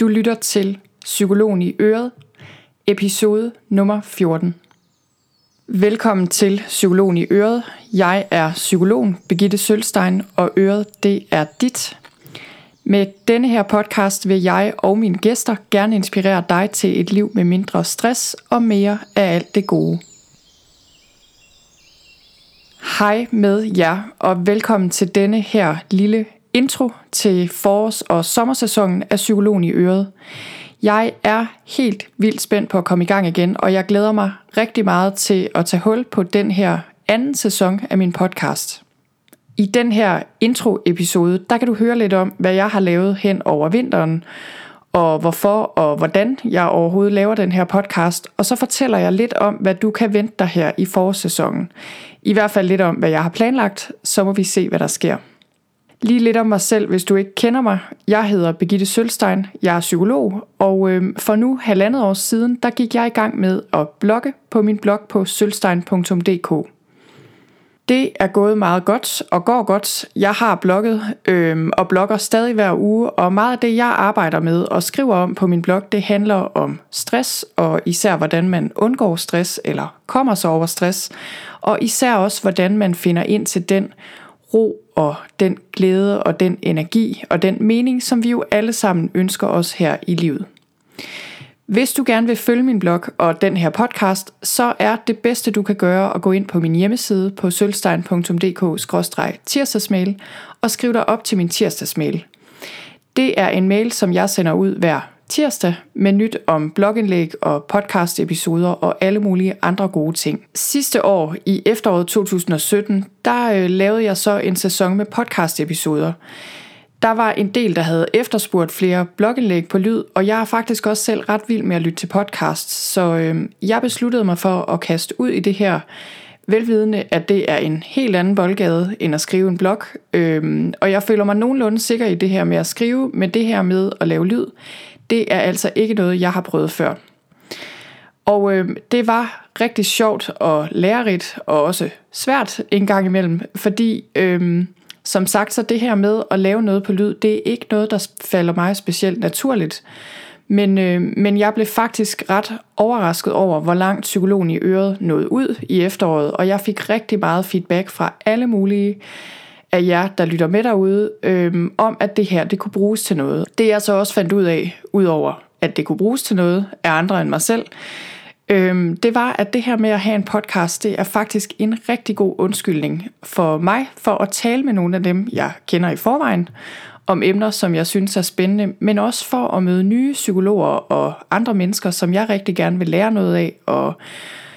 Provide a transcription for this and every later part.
Du lytter til Psykologen i Øret, episode nummer 14. Velkommen til Psykologen i Øret. Jeg er psykologen Begitte Sølstein, og Øret det er dit. Med denne her podcast vil jeg og mine gæster gerne inspirere dig til et liv med mindre stress og mere af alt det gode. Hej med jer, og velkommen til denne her lille intro til forårs- og sommersæsonen af Psykologen i Øret. Jeg er helt vildt spændt på at komme i gang igen, og jeg glæder mig rigtig meget til at tage hul på den her anden sæson af min podcast. I den her intro-episode, der kan du høre lidt om, hvad jeg har lavet hen over vinteren, og hvorfor og hvordan jeg overhovedet laver den her podcast, og så fortæller jeg lidt om, hvad du kan vente dig her i forårssæsonen. I hvert fald lidt om, hvad jeg har planlagt, så må vi se, hvad der sker. Lige lidt om mig selv, hvis du ikke kender mig. Jeg hedder Begitte Sølstein, jeg er psykolog, og øh, for nu halvandet år siden, der gik jeg i gang med at blogge på min blog på sølstein.dk. Det er gået meget godt og går godt. Jeg har blogget øh, og blogger stadig hver uge, og meget af det, jeg arbejder med og skriver om på min blog, det handler om stress, og især hvordan man undgår stress eller kommer sig over stress, og især også hvordan man finder ind til den ro og den glæde og den energi og den mening, som vi jo alle sammen ønsker os her i livet. Hvis du gerne vil følge min blog og den her podcast, så er det bedste du kan gøre at gå ind på min hjemmeside på sølvstein.dk-tirsdagsmail og skrive dig op til min tirsdagsmail. Det er en mail, som jeg sender ud hver tirsdag med nyt om blogindlæg og podcast-episoder og alle mulige andre gode ting. Sidste år i efteråret 2017, der øh, lavede jeg så en sæson med podcast-episoder. Der var en del, der havde efterspurgt flere blogindlæg på lyd, og jeg er faktisk også selv ret vild med at lytte til podcasts, så øh, jeg besluttede mig for at kaste ud i det her, velvidende, at det er en helt anden boldgade end at skrive en blog, øh, og jeg føler mig nogenlunde sikker i det her med at skrive, men det her med at lave lyd, det er altså ikke noget, jeg har prøvet før. Og øh, det var rigtig sjovt og lærerigt, og også svært en gang imellem, fordi øh, som sagt, så det her med at lave noget på lyd, det er ikke noget, der falder mig specielt naturligt. Men, øh, men jeg blev faktisk ret overrasket over, hvor langt psykologen i øret nåede ud i efteråret, og jeg fik rigtig meget feedback fra alle mulige af jer, der lytter med derude, øhm, om at det her, det kunne bruges til noget. Det jeg så også fandt ud af, udover at det kunne bruges til noget af andre end mig selv, øhm, det var, at det her med at have en podcast, det er faktisk en rigtig god undskyldning for mig, for at tale med nogle af dem, jeg kender i forvejen, om emner, som jeg synes er spændende, men også for at møde nye psykologer og andre mennesker, som jeg rigtig gerne vil lære noget af, og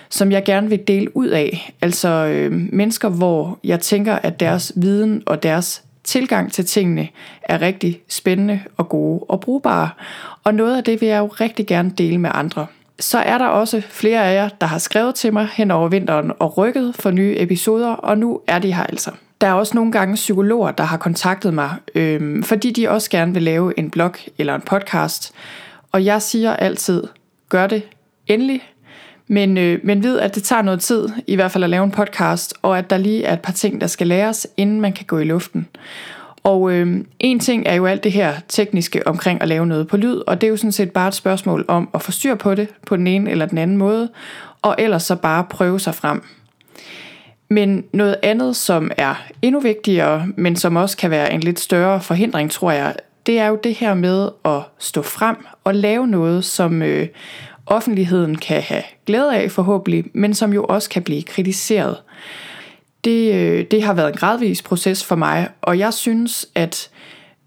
som jeg gerne vil dele ud af. Altså øh, mennesker, hvor jeg tænker, at deres viden og deres tilgang til tingene er rigtig spændende og gode og brugbare. Og noget af det vil jeg jo rigtig gerne dele med andre. Så er der også flere af jer, der har skrevet til mig hen over vinteren og rykket for nye episoder, og nu er de her altså. Der er også nogle gange psykologer, der har kontaktet mig, øh, fordi de også gerne vil lave en blog eller en podcast. Og jeg siger altid, gør det endelig, men, øh, men ved, at det tager noget tid, i hvert fald at lave en podcast, og at der lige er et par ting, der skal læres, inden man kan gå i luften. Og øh, en ting er jo alt det her tekniske omkring at lave noget på lyd, og det er jo sådan set bare et spørgsmål om at få styr på det på den ene eller den anden måde, og ellers så bare prøve sig frem. Men noget andet, som er endnu vigtigere, men som også kan være en lidt større forhindring, tror jeg, det er jo det her med at stå frem og lave noget, som øh, offentligheden kan have glæde af forhåbentlig, men som jo også kan blive kritiseret. Det, øh, det har været en gradvis proces for mig, og jeg synes, at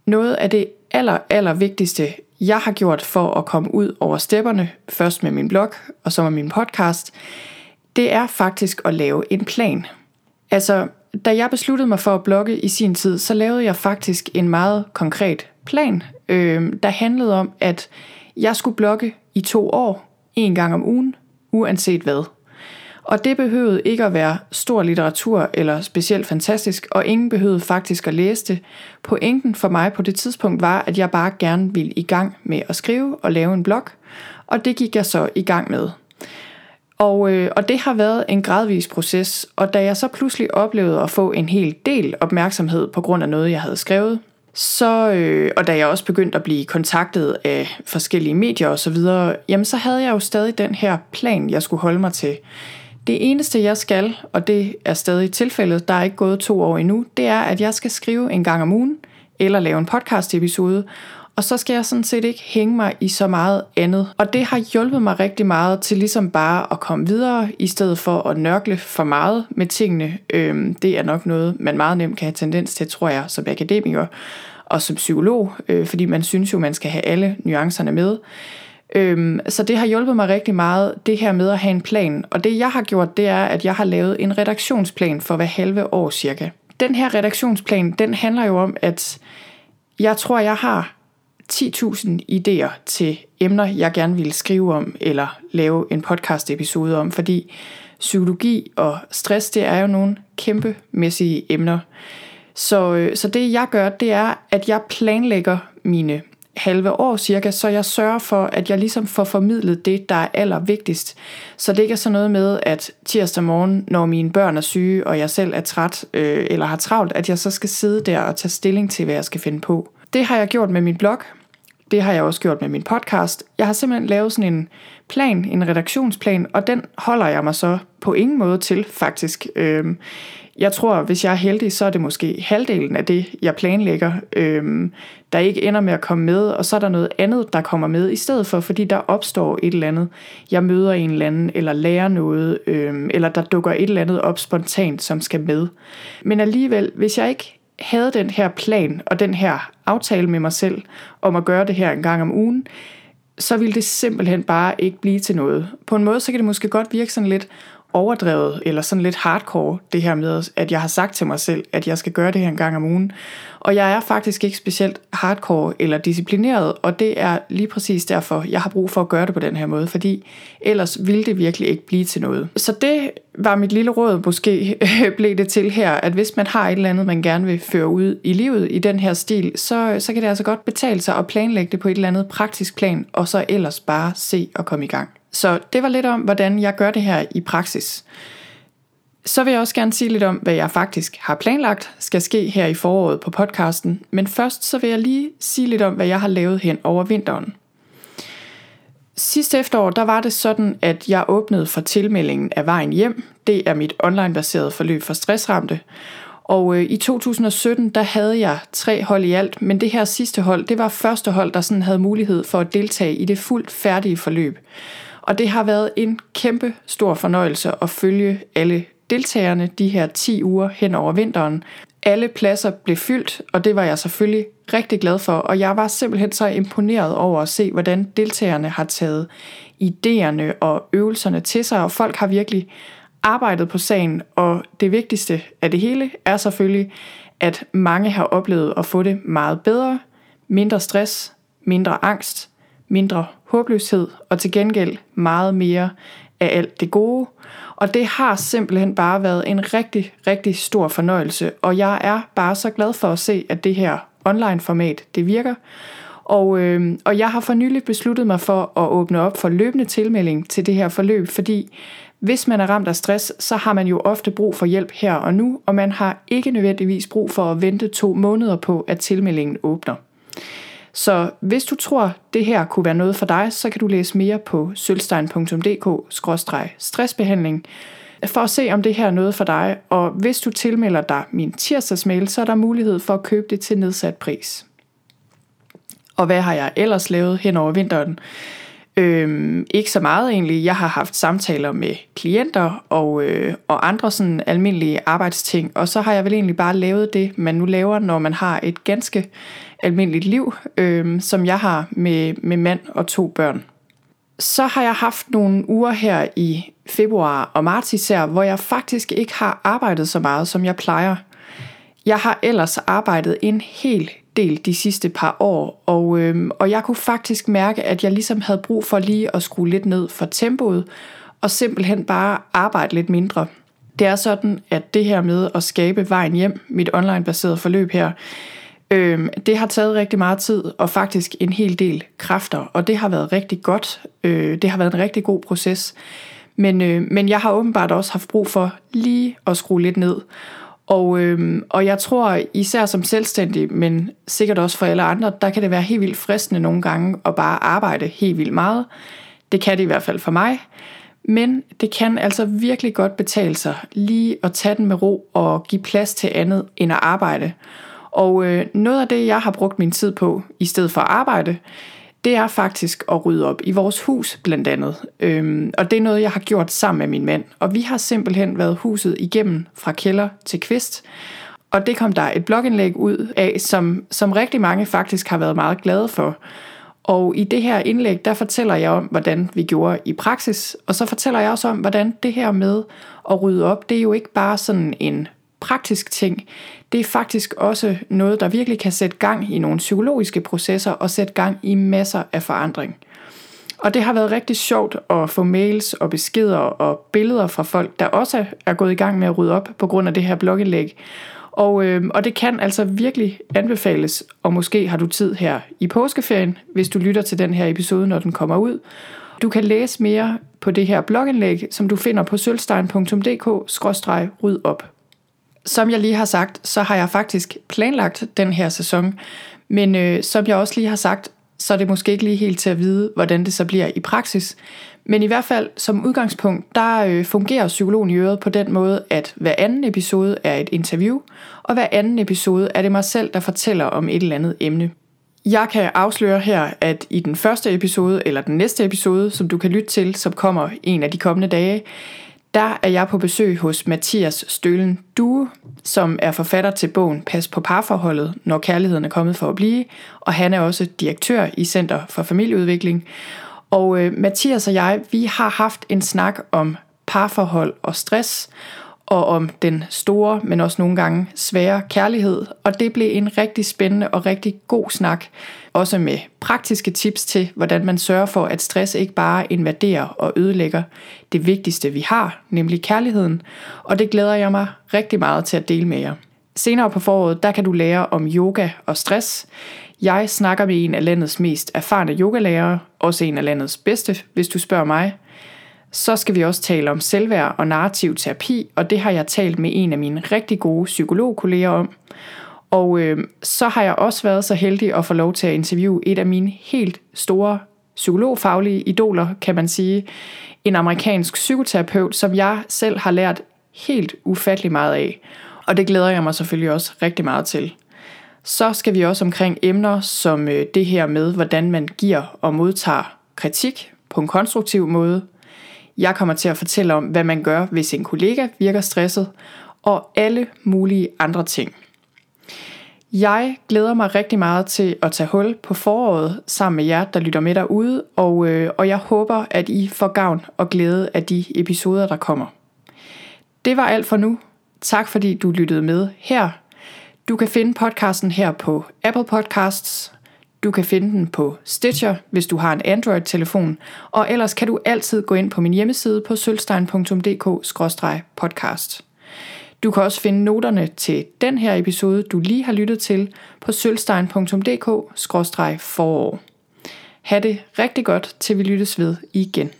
noget af det aller, aller vigtigste, jeg har gjort for at komme ud over stepperne, først med min blog og så med min podcast, det er faktisk at lave en plan. Altså, da jeg besluttede mig for at blogge i sin tid, så lavede jeg faktisk en meget konkret plan, øh, der handlede om, at jeg skulle blogge i to år, en gang om ugen, uanset hvad. Og det behøvede ikke at være stor litteratur eller specielt fantastisk, og ingen behøvede faktisk at læse det. Pointen for mig på det tidspunkt var, at jeg bare gerne ville i gang med at skrive og lave en blog, og det gik jeg så i gang med. Og, øh, og det har været en gradvis proces, og da jeg så pludselig oplevede at få en hel del opmærksomhed på grund af noget, jeg havde skrevet, så, øh, og da jeg også begyndte at blive kontaktet af forskellige medier osv., jamen så havde jeg jo stadig den her plan, jeg skulle holde mig til. Det eneste, jeg skal, og det er stadig tilfældet, der er ikke gået to år endnu, det er, at jeg skal skrive en gang om ugen, eller lave en podcast-episode, og så skal jeg sådan set ikke hænge mig i så meget andet. Og det har hjulpet mig rigtig meget til ligesom bare at komme videre, i stedet for at nørkle for meget med tingene. Øhm, det er nok noget, man meget nemt kan have tendens til, tror jeg, som akademiker og som psykolog, øh, fordi man synes jo, man skal have alle nuancerne med. Øhm, så det har hjulpet mig rigtig meget, det her med at have en plan. Og det jeg har gjort, det er, at jeg har lavet en redaktionsplan for hver halve år cirka. Den her redaktionsplan, den handler jo om, at jeg tror, jeg har 10.000 idéer til emner, jeg gerne vil skrive om, eller lave en podcast episode om, fordi psykologi og stress, det er jo nogle kæmpemæssige emner. Så, øh, så det jeg gør, det er, at jeg planlægger mine halve år cirka, så jeg sørger for, at jeg ligesom får formidlet det, der er allervigtigst. Så det ikke er sådan noget med, at tirsdag morgen, når mine børn er syge, og jeg selv er træt øh, eller har travlt, at jeg så skal sidde der og tage stilling til, hvad jeg skal finde på. Det har jeg gjort med min blog, det har jeg også gjort med min podcast. Jeg har simpelthen lavet sådan en plan, en redaktionsplan, og den holder jeg mig så på ingen måde til, faktisk. Øhm, jeg tror, hvis jeg er heldig, så er det måske halvdelen af det, jeg planlægger, øhm, der ikke ender med at komme med, og så er der noget andet, der kommer med i stedet for, fordi der opstår et eller andet. Jeg møder en eller anden, eller lærer noget, øhm, eller der dukker et eller andet op spontant, som skal med. Men alligevel, hvis jeg ikke havde den her plan og den her aftale med mig selv om at gøre det her en gang om ugen, så ville det simpelthen bare ikke blive til noget. På en måde, så kan det måske godt virke sådan lidt overdrevet, eller sådan lidt hardcore, det her med, at jeg har sagt til mig selv, at jeg skal gøre det her en gang om ugen. Og jeg er faktisk ikke specielt hardcore eller disciplineret, og det er lige præcis derfor, jeg har brug for at gøre det på den her måde, fordi ellers ville det virkelig ikke blive til noget. Så det var mit lille råd, måske blev det til her, at hvis man har et eller andet, man gerne vil føre ud i livet i den her stil, så, så kan det altså godt betale sig at planlægge det på et eller andet praktisk plan, og så ellers bare se og komme i gang. Så det var lidt om, hvordan jeg gør det her i praksis. Så vil jeg også gerne sige lidt om, hvad jeg faktisk har planlagt skal ske her i foråret på podcasten. Men først så vil jeg lige sige lidt om, hvad jeg har lavet hen over vinteren. Sidste efterår, der var det sådan, at jeg åbnede for tilmeldingen af Vejen Hjem. Det er mit online-baserede forløb for stressramte. Og øh, i 2017, der havde jeg tre hold i alt, men det her sidste hold, det var første hold, der sådan havde mulighed for at deltage i det fuldt færdige forløb. Og det har været en kæmpe stor fornøjelse at følge alle deltagerne de her 10 uger hen over vinteren. Alle pladser blev fyldt, og det var jeg selvfølgelig rigtig glad for, og jeg var simpelthen så imponeret over at se, hvordan deltagerne har taget idéerne og øvelserne til sig, og folk har virkelig arbejdet på sagen, og det vigtigste af det hele er selvfølgelig, at mange har oplevet at få det meget bedre, mindre stress, mindre angst, mindre håbløshed og til gengæld meget mere af alt det gode. Og det har simpelthen bare været en rigtig, rigtig stor fornøjelse, og jeg er bare så glad for at se, at det her online format, det virker. Og, øh, og jeg har for nylig besluttet mig for at åbne op for løbende tilmelding til det her forløb, fordi hvis man er ramt af stress, så har man jo ofte brug for hjælp her og nu, og man har ikke nødvendigvis brug for at vente to måneder på, at tilmeldingen åbner. Så hvis du tror, det her kunne være noget for dig, så kan du læse mere på sølvstein.dk-stressbehandling for at se, om det her er noget for dig. Og hvis du tilmelder dig min tirsdagsmail, så er der mulighed for at købe det til nedsat pris. Og hvad har jeg ellers lavet hen over vinteren? Øhm, ikke så meget egentlig. Jeg har haft samtaler med klienter og, øh, og andre sådan almindelige arbejdsting, og så har jeg vel egentlig bare lavet det, man nu laver, når man har et ganske almindeligt liv, øh, som jeg har med, med mand og to børn. Så har jeg haft nogle uger her i februar og marts især, hvor jeg faktisk ikke har arbejdet så meget, som jeg plejer. Jeg har ellers arbejdet en hel del de sidste par år, og, øh, og jeg kunne faktisk mærke, at jeg ligesom havde brug for lige at skrue lidt ned for tempoet, og simpelthen bare arbejde lidt mindre. Det er sådan, at det her med at skabe vejen hjem, mit online-baserede forløb her, øh, det har taget rigtig meget tid, og faktisk en hel del kræfter, og det har været rigtig godt. Øh, det har været en rigtig god proces. Men, øh, men jeg har åbenbart også haft brug for lige at skrue lidt ned. Og, øhm, og jeg tror især som selvstændig, men sikkert også for alle andre, der kan det være helt vildt fristende nogle gange at bare arbejde helt vildt meget. Det kan det i hvert fald for mig. Men det kan altså virkelig godt betale sig lige at tage den med ro og give plads til andet end at arbejde. Og øh, noget af det, jeg har brugt min tid på, i stedet for at arbejde, det er faktisk at rydde op i vores hus blandt andet. Øhm, og det er noget, jeg har gjort sammen med min mand. Og vi har simpelthen været huset igennem fra kælder til kvist. Og det kom der et blogindlæg ud af, som, som rigtig mange faktisk har været meget glade for. Og i det her indlæg, der fortæller jeg om, hvordan vi gjorde i praksis, og så fortæller jeg også om, hvordan det her med at rydde op, det er jo ikke bare sådan en praktisk ting. Det er faktisk også noget, der virkelig kan sætte gang i nogle psykologiske processer og sætte gang i masser af forandring. Og det har været rigtig sjovt at få mails og beskeder og billeder fra folk, der også er gået i gang med at rydde op på grund af det her blogindlæg. Og, øh, og det kan altså virkelig anbefales, og måske har du tid her i påskeferien, hvis du lytter til den her episode, når den kommer ud. Du kan læse mere på det her blogindlæg, som du finder på sølvstein.dk-ryd op. Som jeg lige har sagt, så har jeg faktisk planlagt den her sæson, men øh, som jeg også lige har sagt, så er det måske ikke lige helt til at vide, hvordan det så bliver i praksis. Men i hvert fald som udgangspunkt, der øh, fungerer psykologen i øret på den måde, at hver anden episode er et interview, og hver anden episode er det mig selv, der fortæller om et eller andet emne. Jeg kan afsløre her, at i den første episode, eller den næste episode, som du kan lytte til, som kommer en af de kommende dage, der er jeg på besøg hos Mathias Stølen Due, som er forfatter til bogen Pas på parforholdet, når kærligheden er kommet for at blive, og han er også direktør i Center for Familieudvikling. Og øh, Mathias og jeg, vi har haft en snak om parforhold og stress, og om den store, men også nogle gange svære kærlighed. Og det blev en rigtig spændende og rigtig god snak, også med praktiske tips til, hvordan man sørger for, at stress ikke bare invaderer og ødelægger det vigtigste, vi har, nemlig kærligheden. Og det glæder jeg mig rigtig meget til at dele med jer. Senere på foråret, der kan du lære om yoga og stress. Jeg snakker med en af landets mest erfarne yogalærere, også en af landets bedste, hvis du spørger mig. Så skal vi også tale om selvværd og narrativ terapi, og det har jeg talt med en af mine rigtig gode psykologkolleger om. Og øh, så har jeg også været så heldig at få lov til at interviewe et af mine helt store psykologfaglige idoler, kan man sige. En amerikansk psykoterapeut, som jeg selv har lært helt ufattelig meget af. Og det glæder jeg mig selvfølgelig også rigtig meget til. Så skal vi også omkring emner som øh, det her med, hvordan man giver og modtager kritik på en konstruktiv måde. Jeg kommer til at fortælle om, hvad man gør, hvis en kollega virker stresset, og alle mulige andre ting. Jeg glæder mig rigtig meget til at tage hul på foråret sammen med jer, der lytter med derude, og, øh, og jeg håber, at I får gavn og glæde af de episoder, der kommer. Det var alt for nu. Tak fordi du lyttede med her. Du kan finde podcasten her på Apple Podcasts, du kan finde den på Stitcher, hvis du har en Android-telefon, og ellers kan du altid gå ind på min hjemmeside på sølvstein.dk-podcast. Du kan også finde noterne til den her episode, du lige har lyttet til, på sølvstein.dk-forår. Ha' det rigtig godt, til vi lyttes ved igen.